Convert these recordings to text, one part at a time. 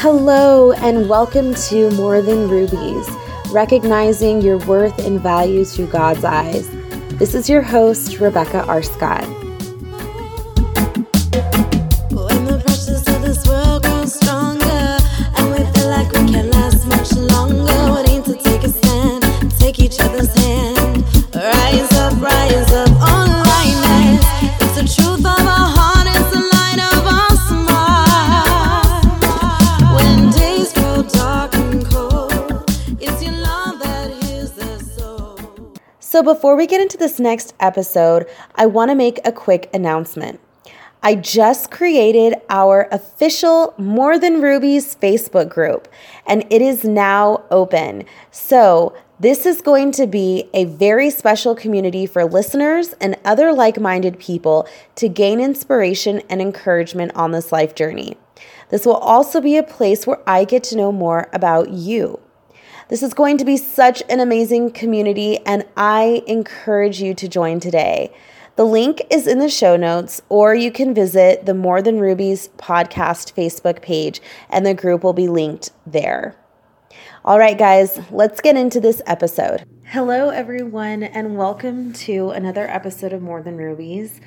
Hello, and welcome to More Than Rubies, recognizing your worth and value through God's eyes. This is your host, Rebecca R. Scott. So, before we get into this next episode, I want to make a quick announcement. I just created our official More Than Rubies Facebook group, and it is now open. So, this is going to be a very special community for listeners and other like minded people to gain inspiration and encouragement on this life journey. This will also be a place where I get to know more about you. This is going to be such an amazing community, and I encourage you to join today. The link is in the show notes, or you can visit the More Than Rubies podcast Facebook page, and the group will be linked there. All right, guys, let's get into this episode. Hello, everyone, and welcome to another episode of More Than Rubies.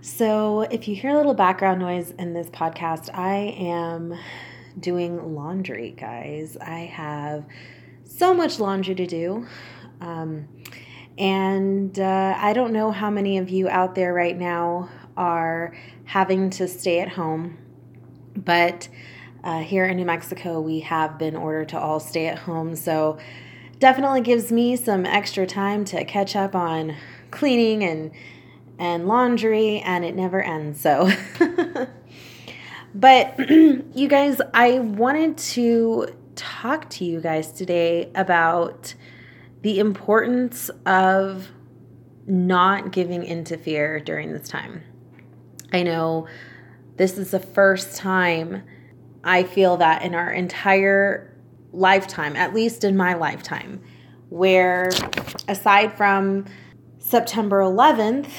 So, if you hear a little background noise in this podcast, I am doing laundry, guys. I have so much laundry to do. Um, and uh, I don't know how many of you out there right now are having to stay at home, but uh, here in New Mexico, we have been ordered to all stay at home. So definitely gives me some extra time to catch up on cleaning and and laundry, and it never ends. So. But you guys, I wanted to talk to you guys today about the importance of not giving into fear during this time. I know this is the first time I feel that in our entire lifetime, at least in my lifetime, where aside from September 11th,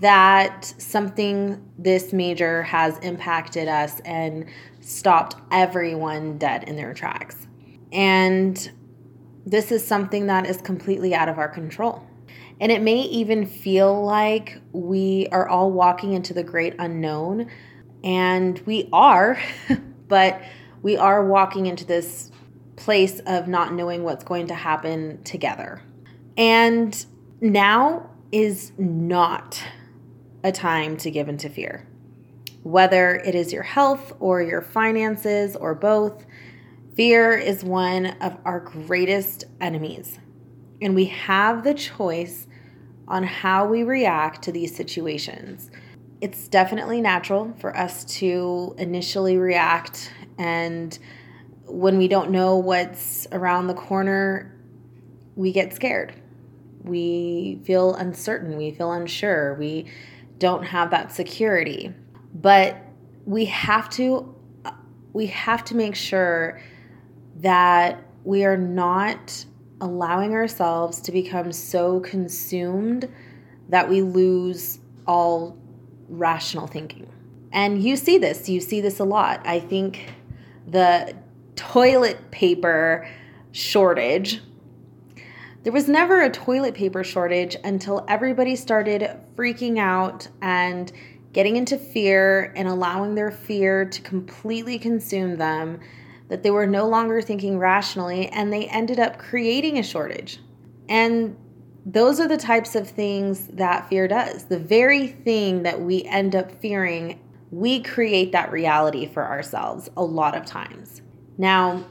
that something this major has impacted us and stopped everyone dead in their tracks. And this is something that is completely out of our control. And it may even feel like we are all walking into the great unknown. And we are, but we are walking into this place of not knowing what's going to happen together. And now is not a time to give into fear. Whether it is your health or your finances or both, fear is one of our greatest enemies. And we have the choice on how we react to these situations. It's definitely natural for us to initially react, and when we don't know what's around the corner, we get scared. We feel uncertain, we feel unsure, we don't have that security. But we have to we have to make sure that we are not allowing ourselves to become so consumed that we lose all rational thinking. And you see this, you see this a lot. I think the toilet paper shortage there was never a toilet paper shortage until everybody started freaking out and getting into fear and allowing their fear to completely consume them, that they were no longer thinking rationally, and they ended up creating a shortage. And those are the types of things that fear does. The very thing that we end up fearing, we create that reality for ourselves a lot of times. Now,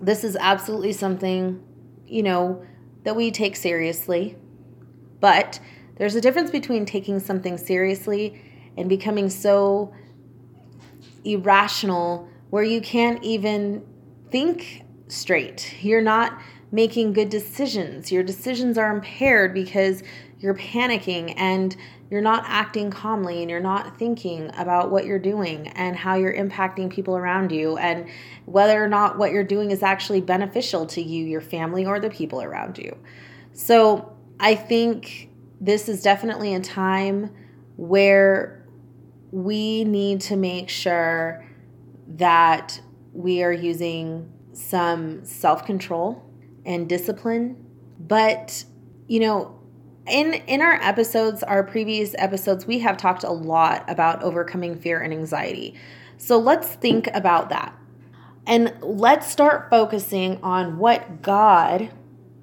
this is absolutely something, you know, that we take seriously. But there's a difference between taking something seriously and becoming so irrational where you can't even think straight. You're not making good decisions. Your decisions are impaired because you're panicking and you're not acting calmly and you're not thinking about what you're doing and how you're impacting people around you and whether or not what you're doing is actually beneficial to you, your family, or the people around you. So I think this is definitely a time where we need to make sure that we are using some self control and discipline. But, you know, in in our episodes, our previous episodes, we have talked a lot about overcoming fear and anxiety. So let's think about that. And let's start focusing on what God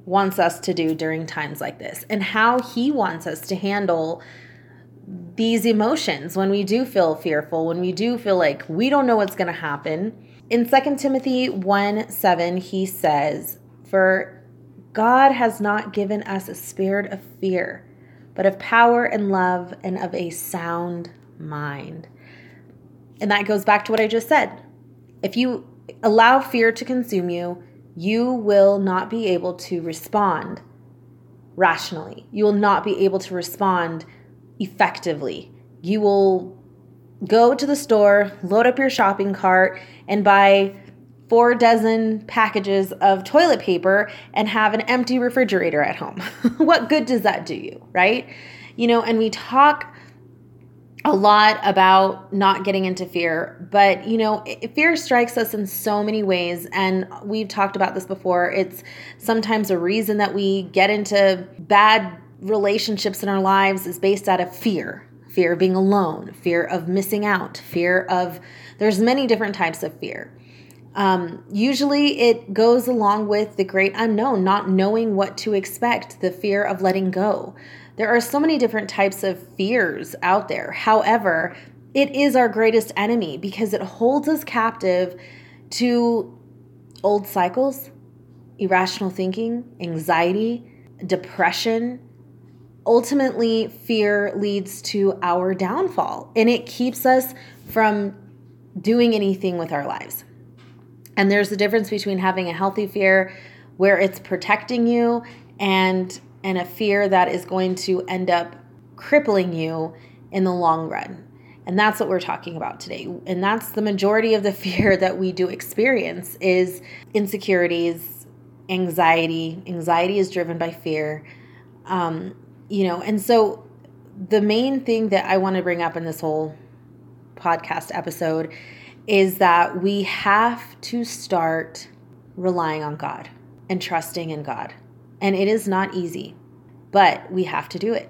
wants us to do during times like this and how he wants us to handle these emotions when we do feel fearful, when we do feel like we don't know what's going to happen. In 2 Timothy 1 7, he says, For God has not given us a spirit of fear, but of power and love and of a sound mind. And that goes back to what I just said. If you allow fear to consume you, you will not be able to respond rationally. You will not be able to respond effectively. You will go to the store, load up your shopping cart, and buy four dozen packages of toilet paper and have an empty refrigerator at home. what good does that do you, right? You know, and we talk a lot about not getting into fear, but you know, fear strikes us in so many ways. And we've talked about this before. It's sometimes a reason that we get into bad relationships in our lives is based out of fear fear of being alone, fear of missing out, fear of, there's many different types of fear. Um, usually it goes along with the great unknown, not knowing what to expect, the fear of letting go, there are so many different types of fears out there. However, it is our greatest enemy because it holds us captive to old cycles, irrational thinking, anxiety, depression. Ultimately, fear leads to our downfall and it keeps us from doing anything with our lives. And there's a difference between having a healthy fear where it's protecting you and and a fear that is going to end up crippling you in the long run. And that's what we're talking about today. And that's the majority of the fear that we do experience is insecurities, anxiety. Anxiety is driven by fear. Um, you know, and so the main thing that I want to bring up in this whole podcast episode is that we have to start relying on God and trusting in God. And it is not easy, but we have to do it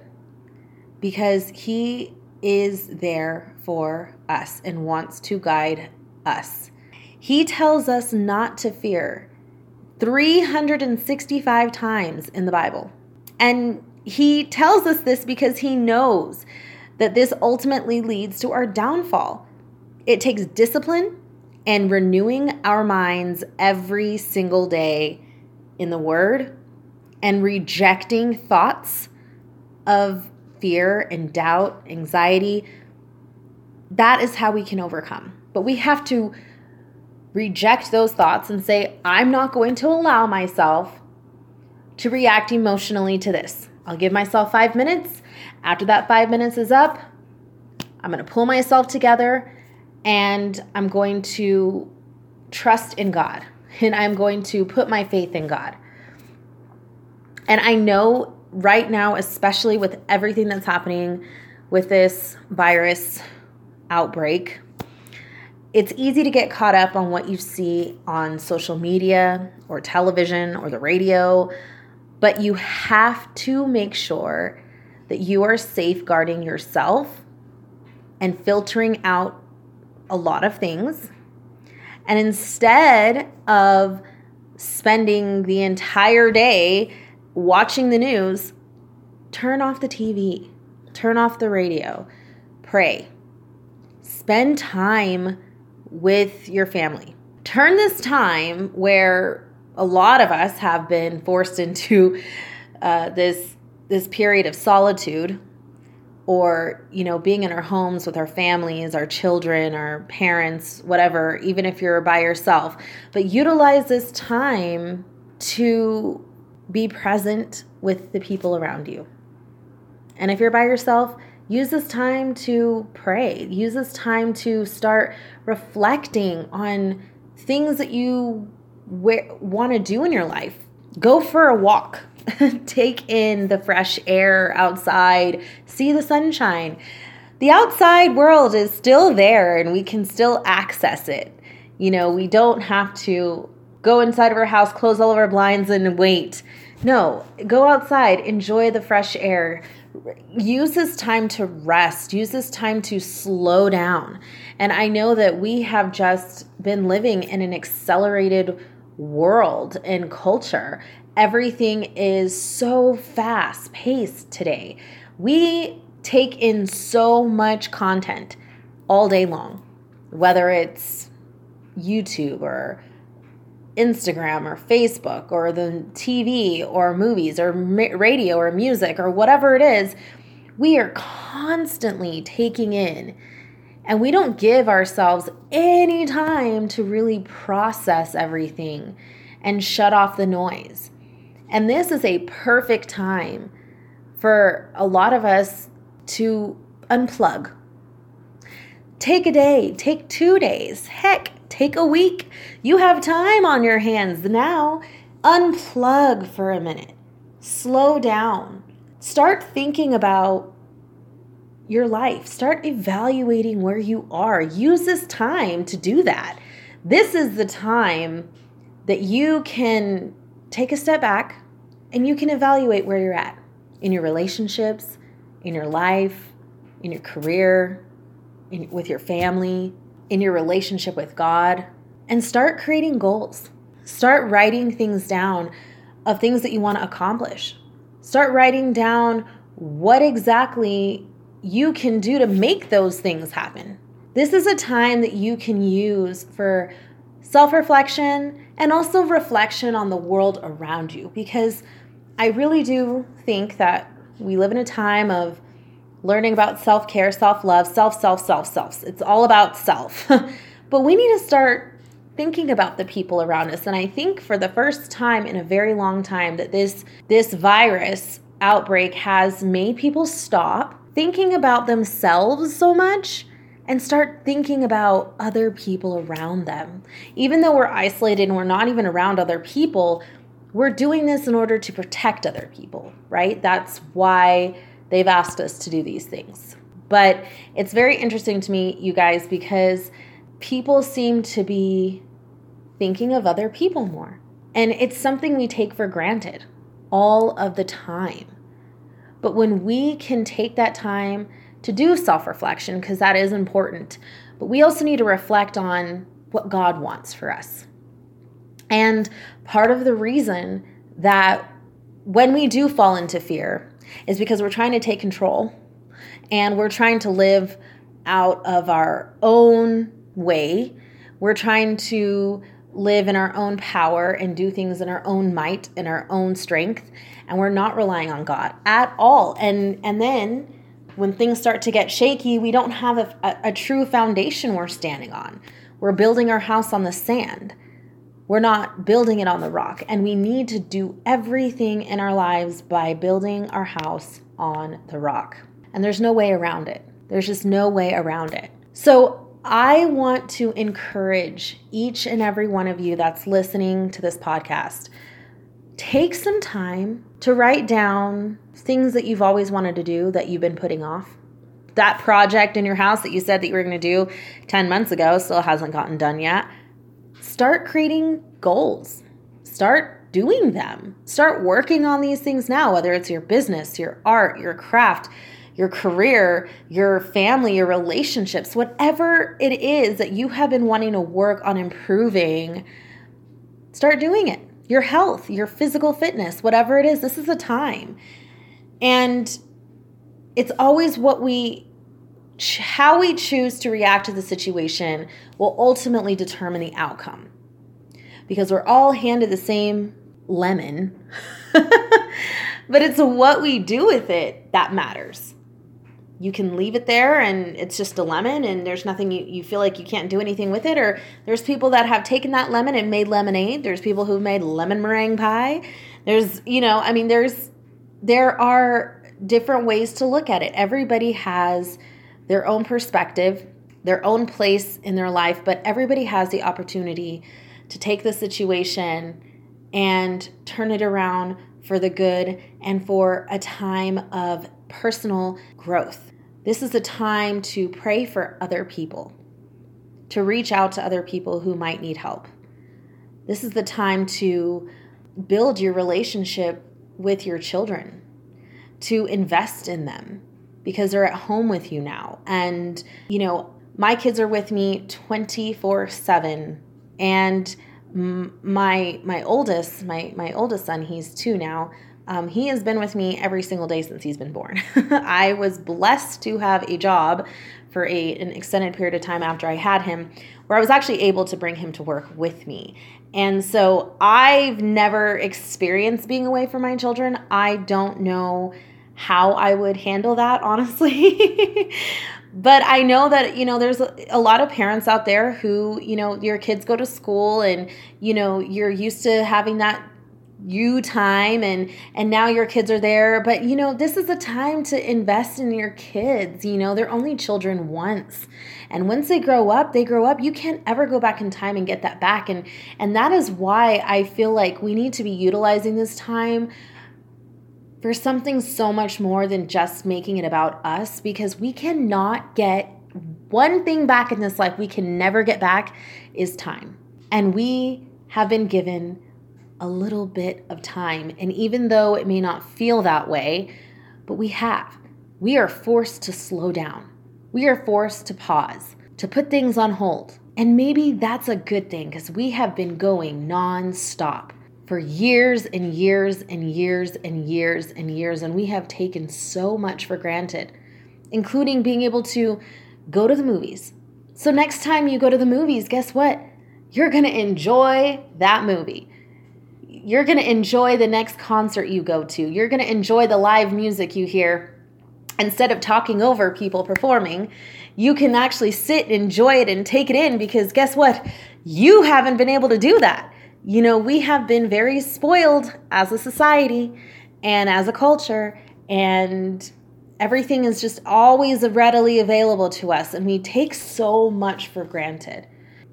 because He is there for us and wants to guide us. He tells us not to fear 365 times in the Bible. And He tells us this because He knows that this ultimately leads to our downfall. It takes discipline and renewing our minds every single day in the Word and rejecting thoughts of fear and doubt, anxiety, that is how we can overcome. But we have to reject those thoughts and say, I'm not going to allow myself to react emotionally to this. I'll give myself five minutes. After that five minutes is up, I'm going to pull myself together and I'm going to trust in God and I'm going to put my faith in God. And I know right now, especially with everything that's happening with this virus outbreak, it's easy to get caught up on what you see on social media or television or the radio, but you have to make sure that you are safeguarding yourself and filtering out a lot of things. And instead of spending the entire day watching the news, turn off the TV, turn off the radio, pray, spend time with your family. Turn this time where a lot of us have been forced into uh, this this period of solitude or you know being in our homes with our families our children our parents whatever even if you're by yourself but utilize this time to be present with the people around you. And if you're by yourself, use this time to pray. Use this time to start reflecting on things that you want to do in your life. Go for a walk. Take in the fresh air outside, see the sunshine. The outside world is still there and we can still access it. You know, we don't have to go inside of our house, close all of our blinds, and wait. No, go outside, enjoy the fresh air. Use this time to rest, use this time to slow down. And I know that we have just been living in an accelerated world and culture. Everything is so fast paced today. We take in so much content all day long, whether it's YouTube or Instagram or Facebook or the TV or movies or radio or music or whatever it is, we are constantly taking in and we don't give ourselves any time to really process everything and shut off the noise. And this is a perfect time for a lot of us to unplug. Take a day, take two days, heck, take a week. You have time on your hands now. Unplug for a minute, slow down, start thinking about your life, start evaluating where you are. Use this time to do that. This is the time that you can take a step back and you can evaluate where you're at in your relationships, in your life, in your career, in, with your family, in your relationship with God, and start creating goals. Start writing things down of things that you want to accomplish. Start writing down what exactly you can do to make those things happen. This is a time that you can use for self reflection and also reflection on the world around you because I really do think that we live in a time of learning about self care, self love, self, self, self, self. It's all about self. but we need to start thinking about the people around us. And I think for the first time in a very long time that this this virus outbreak has made people stop thinking about themselves so much and start thinking about other people around them. Even though we're isolated and we're not even around other people, we're doing this in order to protect other people, right? That's why they've asked us to do these things. But it's very interesting to me, you guys, because people seem to be thinking of other people more. And it's something we take for granted all of the time. But when we can take that time to do self reflection, because that is important, but we also need to reflect on what God wants for us. And part of the reason that when we do fall into fear is because we're trying to take control and we're trying to live out of our own way. We're trying to live in our own power and do things in our own might and our own strength and we're not relying on God at all. And and then when things start to get shaky, we don't have a, a, a true foundation we're standing on. We're building our house on the sand. We're not building it on the rock. And we need to do everything in our lives by building our house on the rock. And there's no way around it. There's just no way around it. So I want to encourage each and every one of you that's listening to this podcast take some time to write down things that you've always wanted to do that you've been putting off. That project in your house that you said that you were going to do 10 months ago still hasn't gotten done yet start creating goals. Start doing them. Start working on these things now, whether it's your business, your art, your craft, your career, your family, your relationships, whatever it is that you have been wanting to work on improving, start doing it. Your health, your physical fitness, whatever it is, this is the time. And it's always what we how we choose to react to the situation will ultimately determine the outcome. Because we're all handed the same lemon, but it's what we do with it that matters. You can leave it there and it's just a lemon and there's nothing you, you feel like you can't do anything with it. Or there's people that have taken that lemon and made lemonade. There's people who've made lemon meringue pie. There's, you know, I mean, there's, there are different ways to look at it. Everybody has their own perspective, their own place in their life, but everybody has the opportunity to take the situation and turn it around for the good and for a time of personal growth. This is a time to pray for other people, to reach out to other people who might need help. This is the time to build your relationship with your children, to invest in them because they're at home with you now. And, you know, my kids are with me 24 7 and my my oldest my my oldest son he's two now um, he has been with me every single day since he's been born. I was blessed to have a job for a an extended period of time after i had him where i was actually able to bring him to work with me. And so i've never experienced being away from my children. I don't know how i would handle that honestly. But I know that you know there's a lot of parents out there who you know your kids go to school and you know you're used to having that you time and and now your kids are there. But you know this is a time to invest in your kids. You know they're only children once. And once they grow up they grow up. You can't ever go back in time and get that back. And and that is why i feel like we need to be utilizing this time for something so much more than just making it about us because we cannot get one thing back in this life we can never get back is time. And we have been given a little bit of time. And even though it may not feel that way, but we have, we are forced to slow down. We are forced to pause, to put things on hold. And maybe that's a good thing because we have been going nonstop for years and years and years and years and years. And we have taken so much for granted, including being able to go to the movies. So, next time you go to the movies, guess what? You're to enjoy that movie. You're going to enjoy the next concert you go to. You're going to enjoy the live music you hear. Instead of talking over people performing, you can actually sit enjoy it and take it in because guess what? You haven't been able to do that you know, we have been very spoiled as a society and as a culture, and everything is just always readily available to us, and we take so much for granted.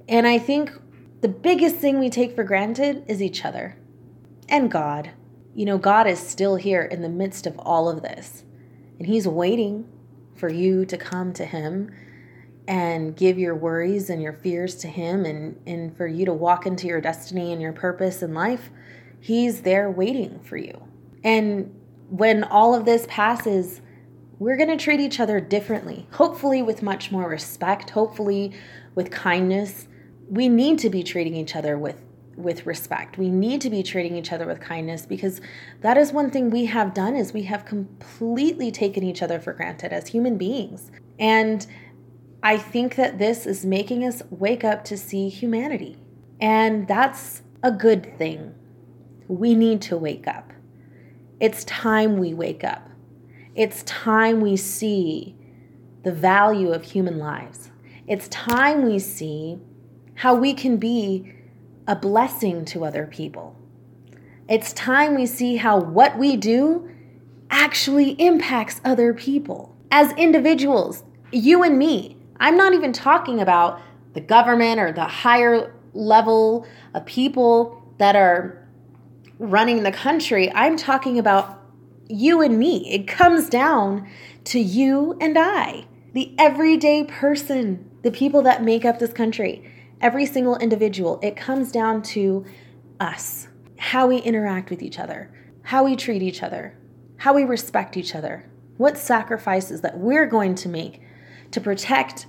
And I think the biggest thing we take for granted is each other and God. You know, God is still here in the midst of all of this, and He's waiting for you to come to Him and give your worries and your fears to him and and for you to walk into your destiny and your purpose in life. He's there waiting for you. And when all of this passes we're going to treat each other differently. Hopefully with much more respect. Hopefully with kindness. We need to be treating each other with with respect we need to be treating each other with kindness because that is one thing we have done is we have completely taken each other for granted as human beings and I think that this is making us wake up to see humanity. And that's a good thing. We need to wake up. It's time we wake up. It's time we see the value of human lives. It's time we see how we can be a blessing to other people. It's time we see how what we do actually impacts other people. As individuals, you and me, I'm not even talking about the government or the higher level of people that are running the country. I'm talking about you and me. It comes down to you and I, the everyday person, the people that make up this country, every single individual. It comes down to us, how we interact with each other, how we treat each other, how we respect each other, what sacrifices that we're going to make to protect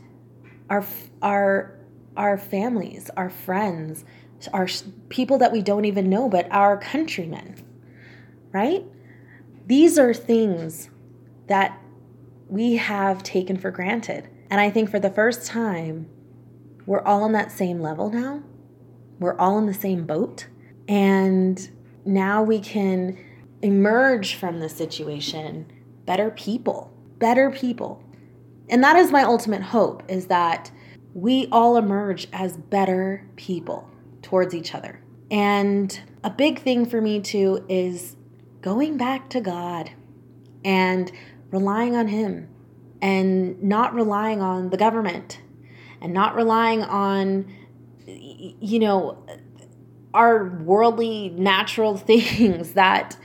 our our our families, our friends, our people that we don't even know, but our countrymen, right? These are things that we have taken for granted. And I think for the first time, we're all on that same level now. We're all in the same boat. And now we can emerge from the situation better people, better people. And that is my ultimate hope is that we all emerge as better people towards each other. And a big thing for me too is going back to God and relying on Him and not relying on the government and not relying on, you know, our worldly natural things that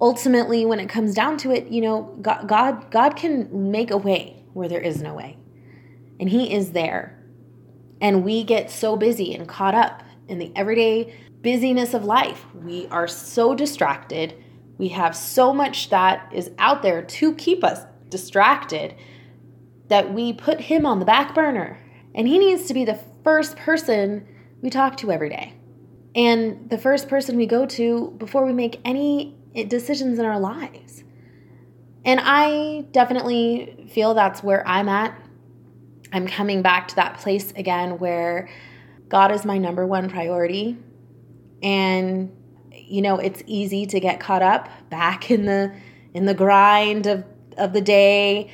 ultimately when it comes down to it you know god god, can make a way where there is no way. And He is there. And we get so busy and caught up in the everyday busyness of life. We are so distracted. We have so much that is out there to keep us distracted that we put him on the back burner. And he needs to be the first person we talk to every day. And the first person we go to before we make any decisions in our lives. And I definitely feel that's where I'm at. I'm coming back to that place again where God is my number one priority. And you know, it's easy to get caught up back in the in the grind of of the day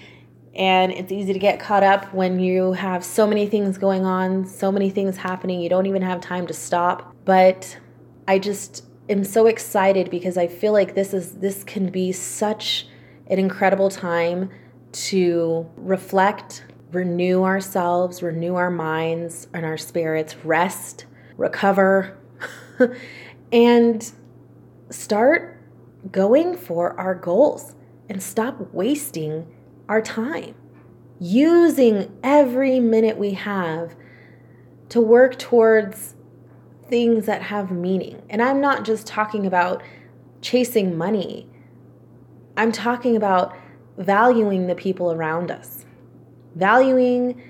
and it's easy to get caught up when you have so many things going on, so many things happening, you don't even have time to stop. But I just am so excited because I feel like this is this can be such an incredible time to reflect, renew ourselves, renew our minds and our spirits, rest, recover, and start going for our goals and stop wasting our time, using every minute we have to work towards things that have meaning. And I'm not just talking about chasing money, I'm talking about valuing the people around us, valuing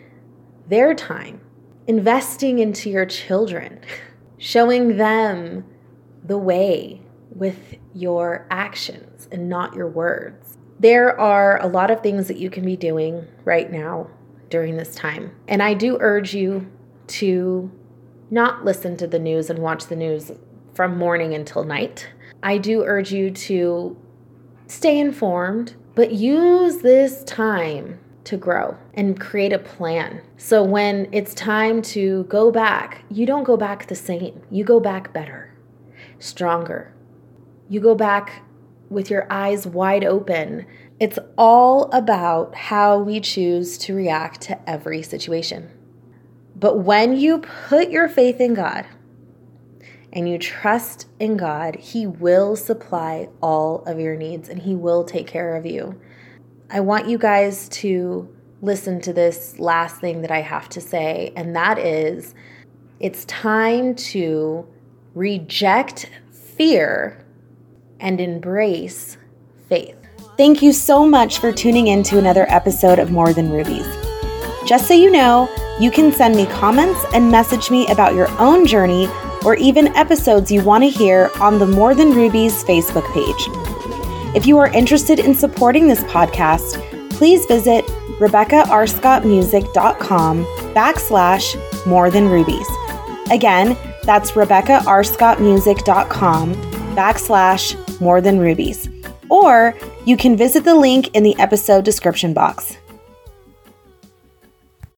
their time, investing into your children, showing them the way with your actions and not your words. There are a lot of things that you can be doing right now during this time. And I do urge you to not listen to the news and watch the news from morning until night. I do urge you to stay informed, but use this time to grow and create a plan. So when it's time to go back, you don't go back the same. You go back better, stronger. You go back with your eyes wide open. It's all about how we choose to react to every situation. But when you put your faith in God and you trust in God, He will supply all of your needs and He will take care of you. I want you guys to listen to this last thing that I have to say, and that is it's time to reject fear and embrace faith. Thank you so much for tuning in to another episode of More Than Rubies. Just so you know, you can send me comments and message me about your own journey or even episodes you want to hear on the More Than Rubies Facebook page. If you are interested in supporting this podcast, please visit RebeccaRScottMusic.com backslash More Than Rubies. Again, that's RebeccaRScottMusic.com backslash More Than Rubies. Or you can visit the link in the episode description box.